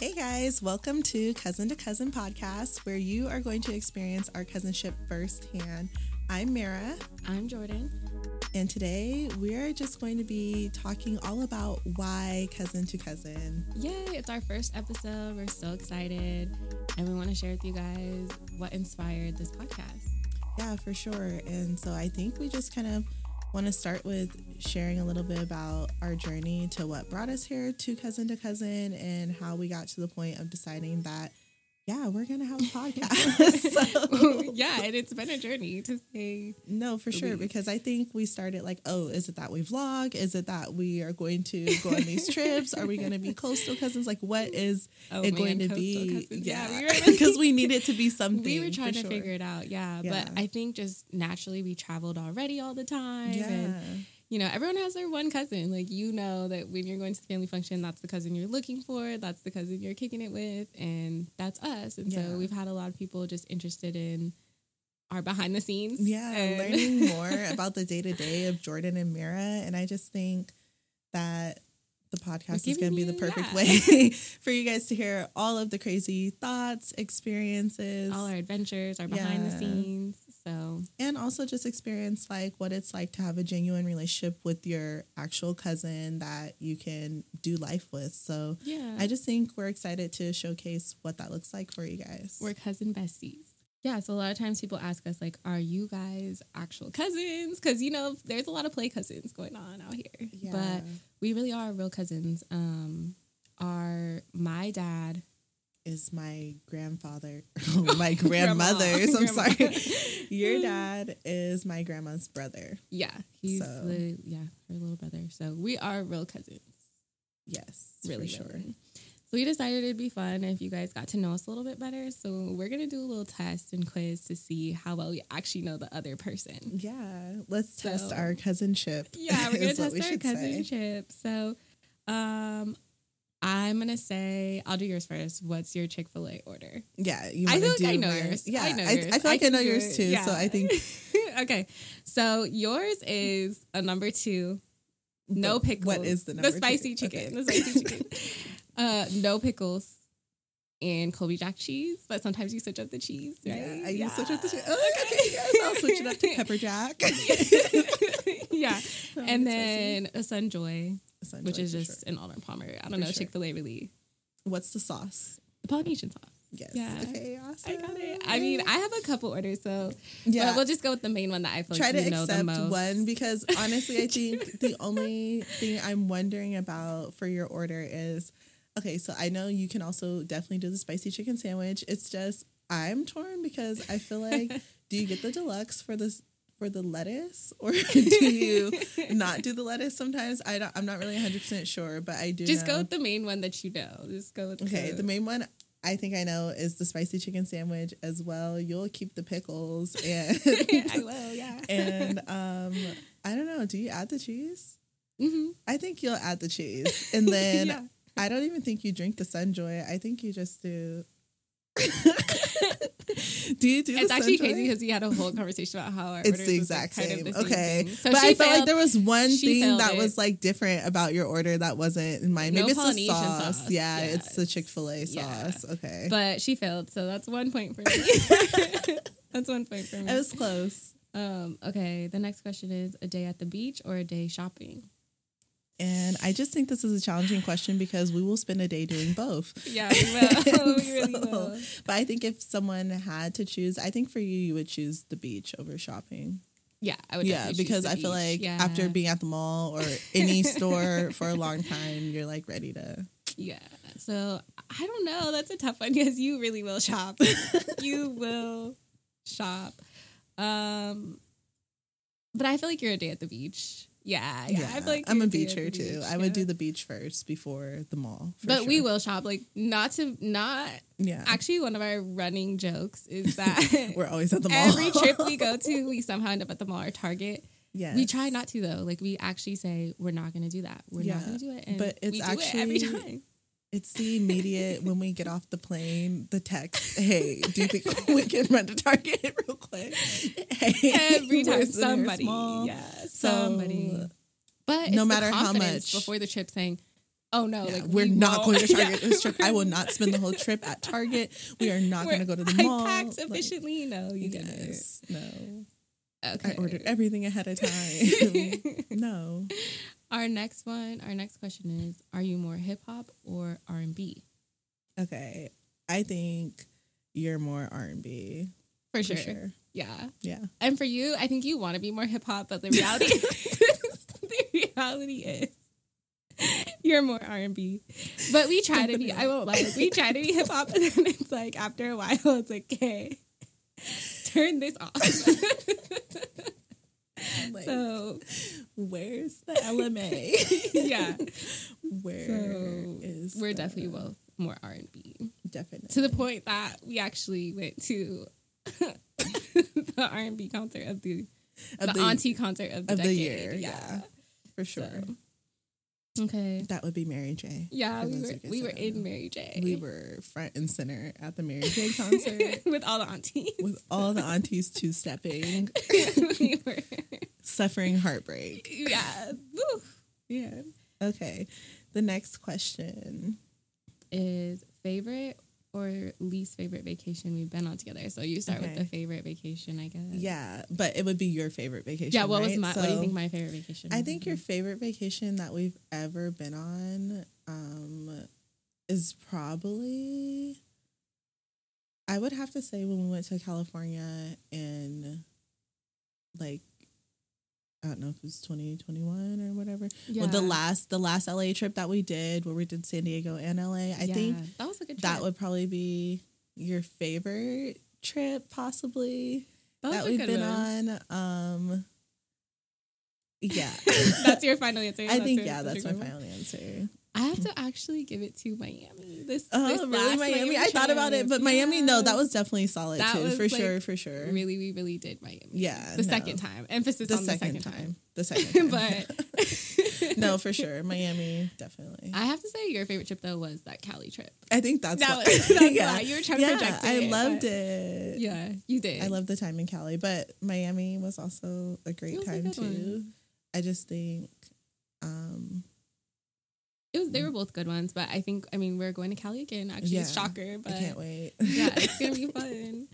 Hey guys, welcome to Cousin to Cousin podcast, where you are going to experience our cousinship firsthand. I'm Mara, I'm Jordan. and today we are just going to be talking all about why cousin to cousin. Yay, it's our first episode. We're so excited. And we want to share with you guys what inspired this podcast. Yeah, for sure. And so I think we just kind of want to start with sharing a little bit about our journey to what brought us here to cousin to cousin and how we got to the point of deciding that, yeah, we're going to have a podcast. so, yeah, and it's been a journey to say. no, for sure. least. Because I think we started like, oh, is it that we vlog? Is it that we are going to go on these trips? Are we going to be coastal cousins? Like, what is Oh, it going to be? cousins. Yeah, we because we need it to be something. we were trying to sure. figure it out. Yeah, Yeah. but I think just naturally we traveled already all the time. Yeah. And, you know, everyone has their one cousin. Like, you know that when you're going to the family function, that's the cousin you're looking for. That's the cousin you're kicking it with. And that's us. And Yeah. so we've had a lot of people just interested in our behind the scenes. Yeah, and- learning more about the day to day of Jordan and Mira. And I just think that the podcast is going to be the perfect yeah. way for you guys to hear all of the crazy thoughts, experiences, all our adventures, our behind the scenes. So and also just experience like what it's like to have a genuine relationship with your actual cousin that you can do life with. So yeah, I just think we're excited to showcase what that looks like for you guys. we're cousin besties. Yeah, so a lot of times people ask us like, "Are you guys actual cousins?" Because you know, there's a lot of play cousins going on out here, Yeah. but we really are real cousins. Um, our my dad, is my grandfather, my grandmother's. I'm sorry. Your dad is my grandma's brother. yeah, he's So- the yeah her little brother. So we are real cousins, Yes, really, for sure. So we decided it'd be fun if you guys got to know us a little bit better. So we're gonna do a little test and quiz to see how well we actually know the other person. Yeah, let's test our cousinship. Yeah, we're gonna test we our should say. cousinship. So, um, I'm gonna say I'll do yours first. What's your Chick Fil A order? Yeah, you I feel like I know mine? yours. Yeah, I know I, yours. I feel like I, can know yours too. Yeah. So I think okay. So yours is a number two. No pickles. what is the number The spicy two? chicken. Okay. The spicy chicken. Uh, no pickles. And Colby Jack cheese, but sometimes you switch up the cheese, right? Yeah, I use switch up the cheese. Oh, okay, yes, I'll switch it up to pepper jack. yeah. Oh, and then a Sunjoy, spicy. which is just sure. an Arnold Palmer. I don't For know sure. Chick Fil A really. what's the sauce? The Polynesian sauce. Yes. Yeah. Okay. Awesome. I got it. I mean, I have a couple orders, so yeah. we'll just go with the main one that I feel try like to you know the accept most. one because honestly, I think the only thing I'm wondering about for your order is okay. So I know you can also definitely do the spicy chicken sandwich. It's just I'm torn because I feel like do you get the deluxe for this for the lettuce or do you not do the lettuce sometimes? I don't, I'm not really 100 percent sure, but I do. Just know. go with the main one that you know. Just go with Okay, the, the main one I think I know is the spicy chicken sandwich as well. You'll keep the pickles and I will, yeah. and um I don't know, do you add the cheese? hmm I think you'll add the cheese. And then Yeah. I don't even think you drink the Sunjoy. I think you just do Do you do It's actually crazy because we had a whole conversation about how our it's orders the like, exact kind of same. the same okay. thing. So but I felt like there was one she thing that it. was like different about your order that wasn't in mine. No Maybe it's the sauce. sauce. Yeah, Yeah, it's the Chick fil A yeah. sauce. Okay. but she failed, so that's one point for me. that's one point for me. it was close. um, okay, the next question is a day at the beach or a day shopping? And I just think this is a challenging question because we will spend a day doing both. Yeah, we will. we really So, will. But I think if someone had to choose, I think for you, you would choose the beach over shopping. Yeah, I would. Yeah, because I feel beach. like Yeah. after being at the mall or any store for a long time, you're like ready to. Yeah. So I don't know. That's a tough one because you really will shop. you will shop. Um, but I feel like you're a day at the beach. Yeah, yeah. Feel like I'm a beacher too. beach, I would yeah. do the beach first before the mall. But we will shop. Like not to not Yeah. actually. One of our running jokes is that We're always at the mall. every trip we go to, we somehow end up at the mall or Target. yes. We try not to though. Like we actually say we're not going to do that. We're Yeah, not going to do it. And but it's we do it every actually- time. It's the immediate when we get off the plane, the text, hey, do you think we can run to Target real quick? Every time somebody, yeah, So, somebody. But no matter how much- before the trip, saying, "Oh no, Yeah, like we're we not won't." going to Target Yeah. this trip. I will not spend the whole trip at Target. We are not going to go to the I mall. packed Like, efficiently. no, you yes, no. didn't. Okay. I ordered everything ahead of time. no. Our next one, our next question is: Are you more hip hop or R and B? Okay. I think you're more R and B For sure. sure. Yeah. Yeah. And for you, I think you want to be more hip hop, but the reality, the reality is, you're more R and B. But we try to be. I won't lie. Like, we try to be hip hop, and then it's like after a while, it's like, okay, turn this off. Like, so where's the LMA? yeah, Where so is we're the- definitely both more R and B definitely to the point that we actually went to the R and B concert of the Of the, auntie concert of the, of the year, Yeah. yeah. for sure. So, okay. That would be Mary J. Yeah, we were we were in. Mary J. We were front and center at the Mary J concert with all the aunties. with all the aunties two stepping, we were, suffering heartbreak. yeah. Woo. Yeah. Okay. The next question. Is favorite or least favorite vacation we've been on together? So you start with the favorite vacation, I guess. Yeah, but it would be your favorite vacation. Yeah. What was right? my? what do you think my favorite vacation? I was? think your favorite vacation that we've ever been on um, is probably. I would have to say when we went to California in, like, I don't know if it was twenty twenty one or whatever. yeah. Well, the last the last LA trip that we did, where we did San Diego and LA, I Yeah, think that was a good. Trip. that would probably be your favorite trip, possibly that, that we've been one. on. Um, yeah, that's your final answer. I think your- yeah, that's my final answer. I have to actually give it to Miami. This, Oh, this really, last Miami? I thought about it, but Miami, no, that was definitely solid That too, for like, sure, for sure. really, we really did Miami. Yeah, the no. second time. Emphasis the on the second, second, time. the second time, but no, for sure, Miami, definitely. I have to say, your favorite trip though was that Cali trip. I think that's That what, was- that's yeah, why. You were trying to yeah, project I loved it. Yeah, you did. I loved the time in Cali, but Miami was also a great It time too. one. I just think, um, it. Was they were both good ones, but I think I mean we're going to Cali again. Actually, it's shocker, but I can't wait. yeah, it's gonna be fun.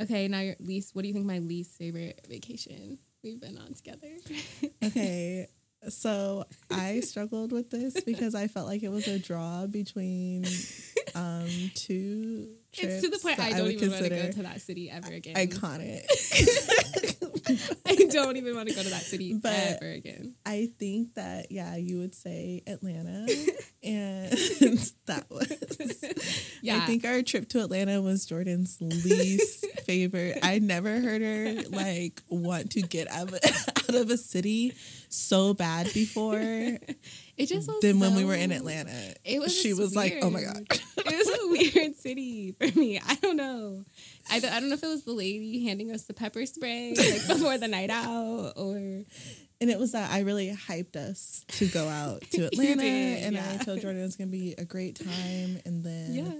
Okay, now your least. What do you think my least favorite vacation we've been on together? okay, so I struggled with this because I felt like it was a draw between um two trips. it's to the point I don't would even want to go to that city ever again. iconic. I don't even want to go to that city But- ever again. I think that yeah, you would say Atlanta, and that was. Yeah. I think our trip to Atlanta was Jordan's least favorite. I never heard her like want to get out of, out of a city so bad before It just than when we were in Atlanta. It was. She was like, "Oh my weird. god." it was a weird city for me. I don't know. I, don't- I don't know if it was the lady handing us the pepper spray like before the night out or And it was that I really hyped us to go out to Atlanta, did, and yeah. I told Jordan it was gonna be a great time. And then yeah.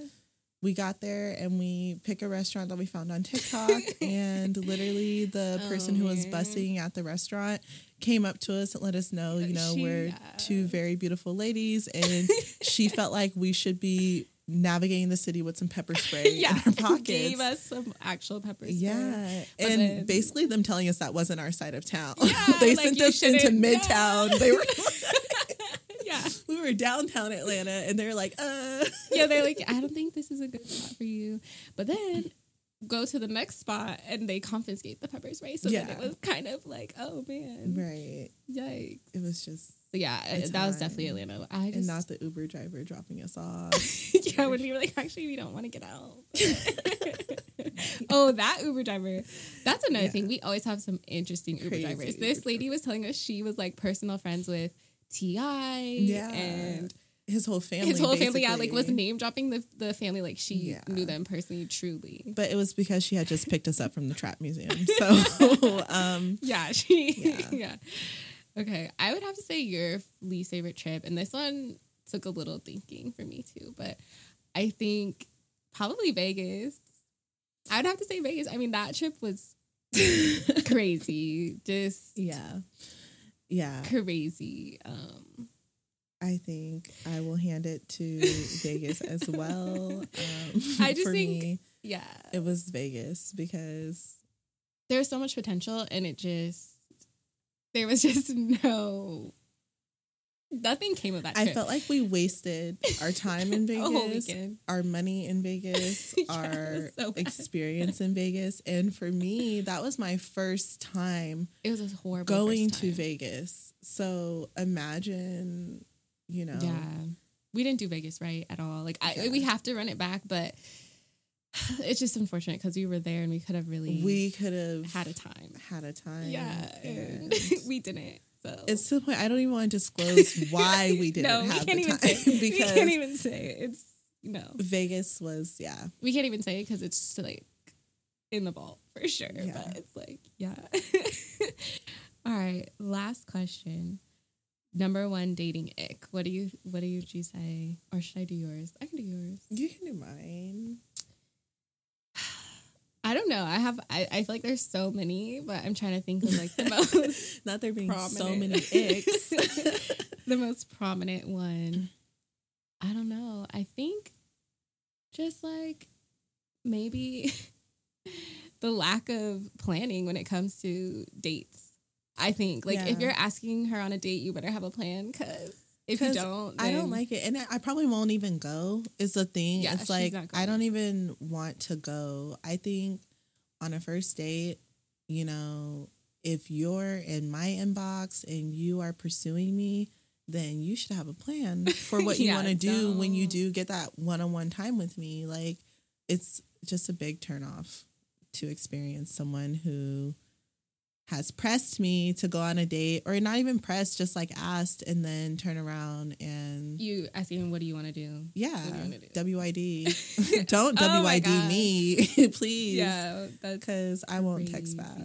We got there and we pick a restaurant that we found on TikTok, and literally the Oh, person who was bussing at the restaurant came up to us and let us know, you know, She- we're yeah. two very beautiful ladies, and she felt like we should be navigating the city with some pepper spray yeah. in our pockets. Gave us some actual pepper spray. Yeah, But and then- basically them telling us that wasn't our side of town. Yeah, they like sent us into Midtown. They were yeah. we were downtown Atlanta, and they're like, uh. Yeah, they're like, I don't think this is a good spot for you. But then go to the next spot and they confiscate the pepper spray. So then Yeah. it was kind of like, oh man. Right. Yikes. It was just, But yeah, that was definitely Atlanta. I and not the Uber driver dropping us off. yeah, when we were like, actually, we don't want to get out. oh, that Uber driver. That's another Yeah. thing. We always have some interesting Uber Crazy drivers. Uber This lady was telling us she was like personal friends with Ti. Yeah. and His whole family. his whole family. Yeah, like was name dropping the the family. Like she Yeah. knew them personally, truly. But it was because she had just picked us up from the trap museum. So, um, Yeah, she. Yeah. Yeah. Okay, I would have to say your least favorite trip, and this one took a little thinking for me too. But I think probably Vegas. I would have to say Vegas. I mean, that trip was crazy, just yeah. Yeah. crazy. Um, I think I will hand it to Vegas as well. Um, I just for think- me, yeah, it was Vegas because there's so much potential, and it just there was just no nothing came of that. I felt like we wasted our time in Vegas, weekend. our money in Vegas, Yeah, our so experience in Vegas. And for me, that was my first time It was a horrible going to. Vegas. So imagine, you know, Yeah, we didn't do Vegas right at all. Like I, Yeah. we have to run it back, but it's just unfortunate because we were there and we could have really we could have had a time. had a time. Yeah, and and we didn't. So it's to the point I don't even want to disclose why we didn't no, we have can't the even time say. we can't even say it. it's no. Vegas was yeah. We can't even say it because it's just like in the vault for sure. Yeah. But it's like yeah. all right, last question. Number one dating ick. What do you what do you say? Or should I do yours? I can do yours. You can do mine. I don't know. I have. I, I feel like there's so many, but I'm trying to think of like the most Not there being so many icks. the most prominent one. I don't know. I think just like maybe the lack of planning when it comes to dates. I think like if you're asking her on a date, you better have a plan because if you don't, I don't like it, and I I probably won't even go. Is the thing? Yeah, it's like I don't even want to go. I think on a first date, you know, if you're in my inbox and you are pursuing me, then you should have a plan for what you Yeah, want to do when you do get that one-on-one time with me. Like, it's just a big turnoff to experience someone who has pressed me to go on a date or not even pressed just like asked and then turn around and you asking what do you want to do? yeah do do? WID don't Oh WID me please Yeah, because I won't text back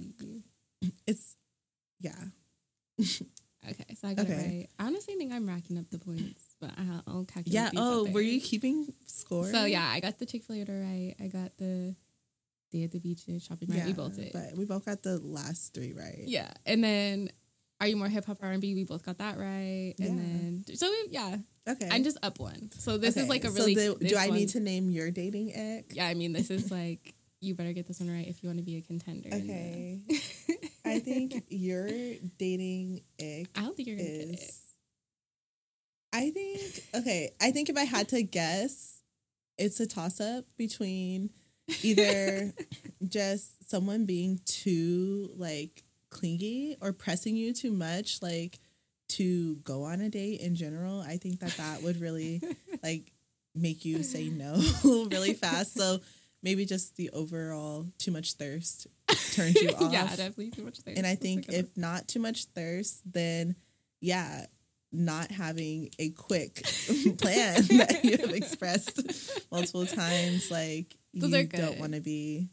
it's yeah Okay, so I got Okay. it right. I honestly think I'm racking up the points, but I'll, I'll calculate. yeah oh were you keeping score So yeah, I got the Chick Fil A order right. I got the day at the beach and shopping yeah we both did. but we both got the last three right yeah, and then are you more hip hop R and B? We both got that right. Yeah. And then so we, yeah, okay I'm just up one. So this is like a so really. the- do I one- need to name your dating ick Yeah, I mean this is like you better get this one right if you want to be a contender. okay I think your dating ick I don't think you're gonna get it. is I think okay, I think if I had to guess, it's a toss up between either just someone being too like clingy or pressing you too much like to go on a date in general. I think that that would really like make you say no really fast. So maybe just the overall too much thirst turns you off. yeah, definitely too much there. And I think if not too much thirst, then yeah, not having a quick plan that you have expressed multiple times, like Those you don't want to be,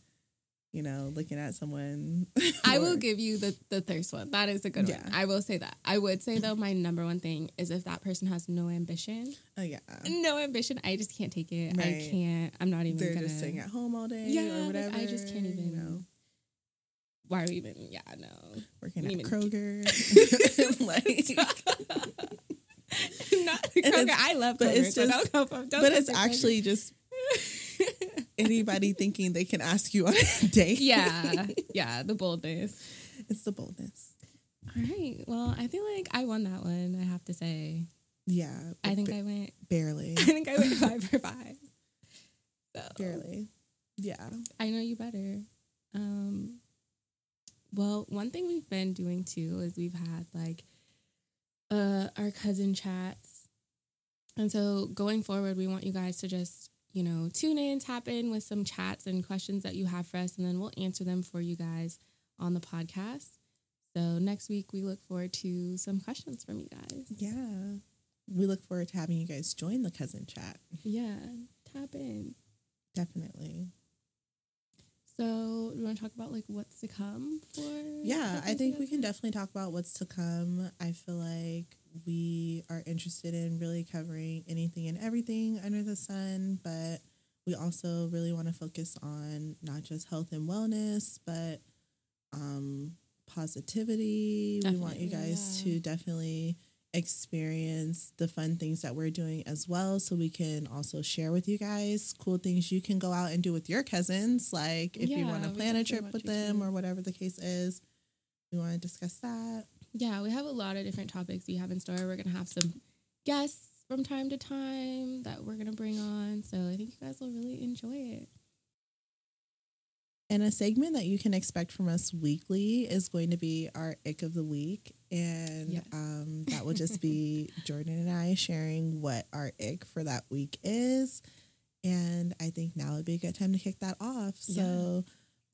you know, looking at someone. I will give you the the thirst one. That is a good Yeah. one. I will say that. I would say though, my number one thing is if that person has no ambition, Oh yeah, no ambition, I just can't take it. I can't. I'm not even. they're gonna, just sitting at home all day Yeah, or like, whatever. I just can't even. You know, Why are we even? Yeah, no. working at Kroger. like, not Kroger. I love but Kroger. it's so just- don't go from, don't but it's to Kroger. actually just anybody thinking they can ask you on a date. yeah, yeah. The boldness. it's the boldness. All right. Well, I feel like I won that one. I have to say. Yeah, I think ba- I went. barely, I think I went five for five. So barely. Yeah. I know you better. Um, well, one thing we've been doing too is we've had like uh our cousin chats. And so going forward, we want you guys to just, you know, tune in, tap in with some chats and questions that you have for us, and then we'll answer them for you guys on the podcast. So next week, we look forward to some questions from you guys. Yeah. We look forward to having you guys join the cousin chat. Yeah, tap in. Definitely. So, do you want to talk about like what's to come for? Yeah, I think we can definitely talk about what's to come. I feel like we are interested in really covering anything and everything under the sun, but we also really want to focus on not just health and wellness, but um, positivity. We want you guys yeah. to definitely experience the fun things that we're doing as well so we can also share with you guys cool things you can go out and do with your cousins like if you want to plan a trip with them or whatever the case is we want to discuss that Yeah, we have a lot of different topics we have in store. We're gonna have some guests from time to time that we're gonna bring on. So I think you guys will really enjoy it. And a segment that you can expect from us weekly is going to be our ick of the week. And Yes. um, that will just be Jordan and I sharing what our ick for that week is. And I think now would be a good time to kick that off. So,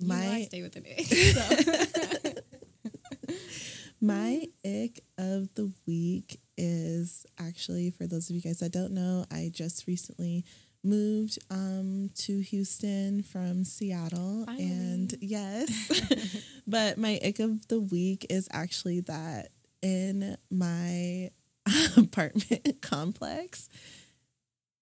I my stay with an ick. So. My ick of the week is actually for those of you guys that don't know, I just recently moved um, to Houston from Seattle. And yes, but my ick of the week is actually that in my apartment complex,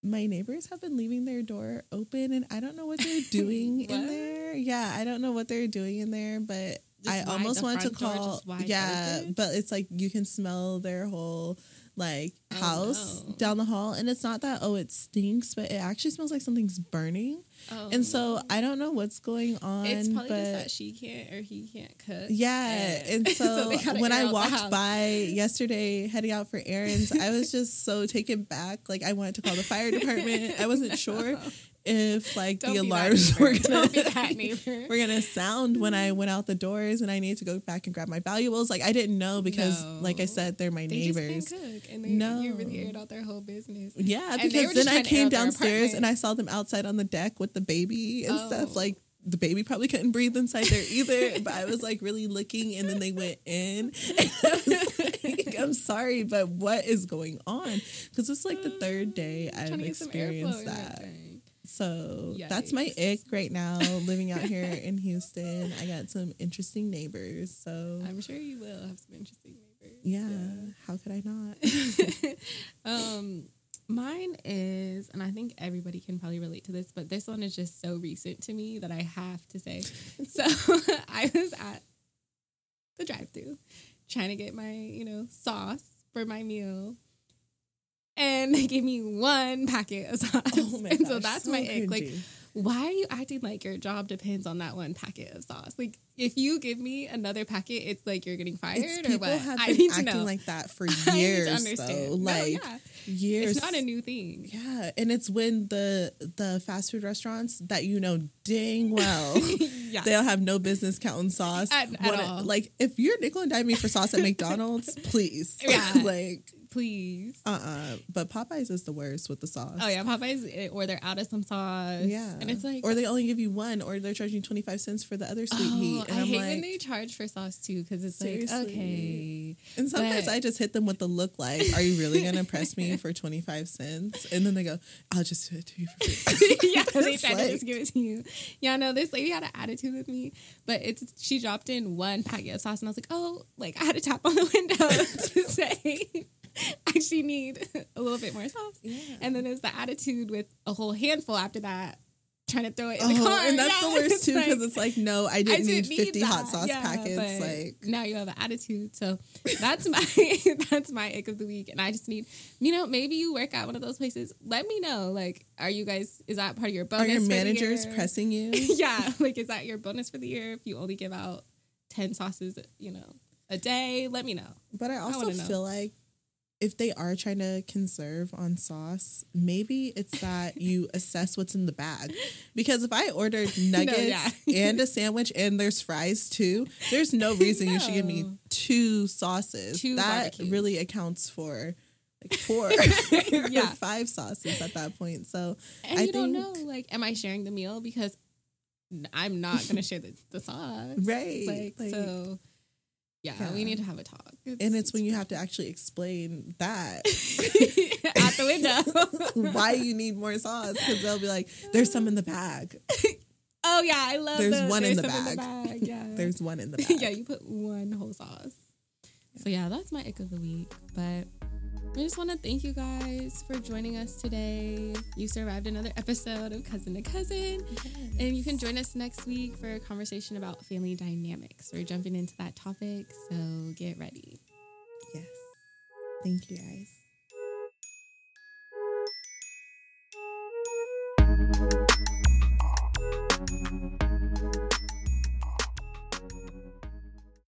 my neighbors have been leaving their door open and I don't know what they're doing in there. Yeah, I don't know what they're doing in there, but Just I almost want to call. Yeah, open? but it's like you can smell their whole like Oh, house no. down the hall, and it's not that oh it stinks, but it actually smells like something's burning. Oh, and so no. I don't know what's going on. it's probably but just that she can't or he can't cook. yeah, and so, they gotta when I walked by yesterday heading out for errands, I was just so taken back. Like I wanted to call the fire department. I wasn't sure if like Don't the alarms were gonna Don't be that neighbor. were gonna sound when I mm-hmm. went out the doors and I needed to go back and grab my valuables. Like I didn't know because, like I said, they're my They neighbors. just can't cook, and they, No. you really aired out their whole business. Yeah, And because then I trying to air came downstairs and. I saw them outside on the deck with the baby and Oh. stuff. Like the baby probably couldn't breathe inside there either. but I was like really looking, and then they went in. And I was like, I'm sorry, but what is going on? Because it's like the third day mm, I've some airflow experienced that So that's my ick right now, living out here in Houston. I got some interesting neighbors. So I'm sure you will have some interesting neighbors. yeah, how could I not? um, mine is, and I think everybody can probably relate to this, but this one is just so recent to me that I have to say. So I was at the drive-through trying to get my, you know, sauce for my meal. And they gave me one packet of sauce. Oh and so that's so my ick. Like, why are you acting like your job depends on that one packet of sauce? Like, if you give me another packet, it's like you're getting fired It's or people what? have I been need to acting know. like that for I need to years, understand. though. No, Like yeah. years. It's not a new thing. Yeah, and it's when the the fast food restaurants that you know dang well yeah. they'll have no business counting sauce. At- at all. Like if you're nickel and dime me for sauce at McDonald's, please. Yeah. like Please. uh uh But Popeyes is the worst with the sauce. Oh yeah, Popeyes, eh, or they're out of some sauce. Yeah. and it's like, or they only give you one, or they're charging twenty five cents for the other sweet oh, heat. And I am hate like, when they charge for sauce too, because it's Seriously. like, okay, and sometimes but- I just hit them with the look like, "Are you really gonna press me for twenty five cents?" And then they go, "I'll just do it to you for free." yeah, they It's tried to just give it to you. Yeah, no, this lady had an attitude with me, but it's she dropped in one packet of sauce, and I was like, oh, like I had to tap on the window to say, actually need a little bit more sauce. Yeah. And then there's the attitude with a whole handful after that, trying to throw it in the Oh, car. and that's Yeah, the worst too because it's like, no, I didn't, I didn't need fifty hot sauce Yeah, packets. Like, now you have an attitude. So that's my that's my ick of the week. And I just need, you know, maybe you work at one of those places. Let me know. Like, are you guys? Is that part of your bonus? are your the managers pressing you? yeah, like is that your bonus for the year? If you only give out ten sauces, you know, a day, let me know. But I also know. feel like if they are trying to conserve on sauce, maybe it's that you assess what's in the bag. Because if I ordered nuggets yeah. and a sandwich and there's fries too, there's no reason you should give me two sauces. Two that barbecues. really accounts for like four Yeah. or five sauces at that point. So And I you don't think- know, like, am I sharing the meal because I'm not going to share the, the sauce, Right, Like, like- so. Yeah, Yeah. we need to have a talk. and it's when you have to actually explain that at the window. why you need more sauce because they'll be like, "There's some in the bag. Oh yeah, I love. There's the, one in there's the some bag. bag. Yeah, There's one in the bag." yeah. You put one whole sauce. So yeah, that's my ick of the week. But I just want to thank you guys for joining us today. You survived another episode of Cousin to Cousin. And you can join us next week for a conversation about family dynamics. We're jumping into that topic, so get ready. Yes. Thank you guys.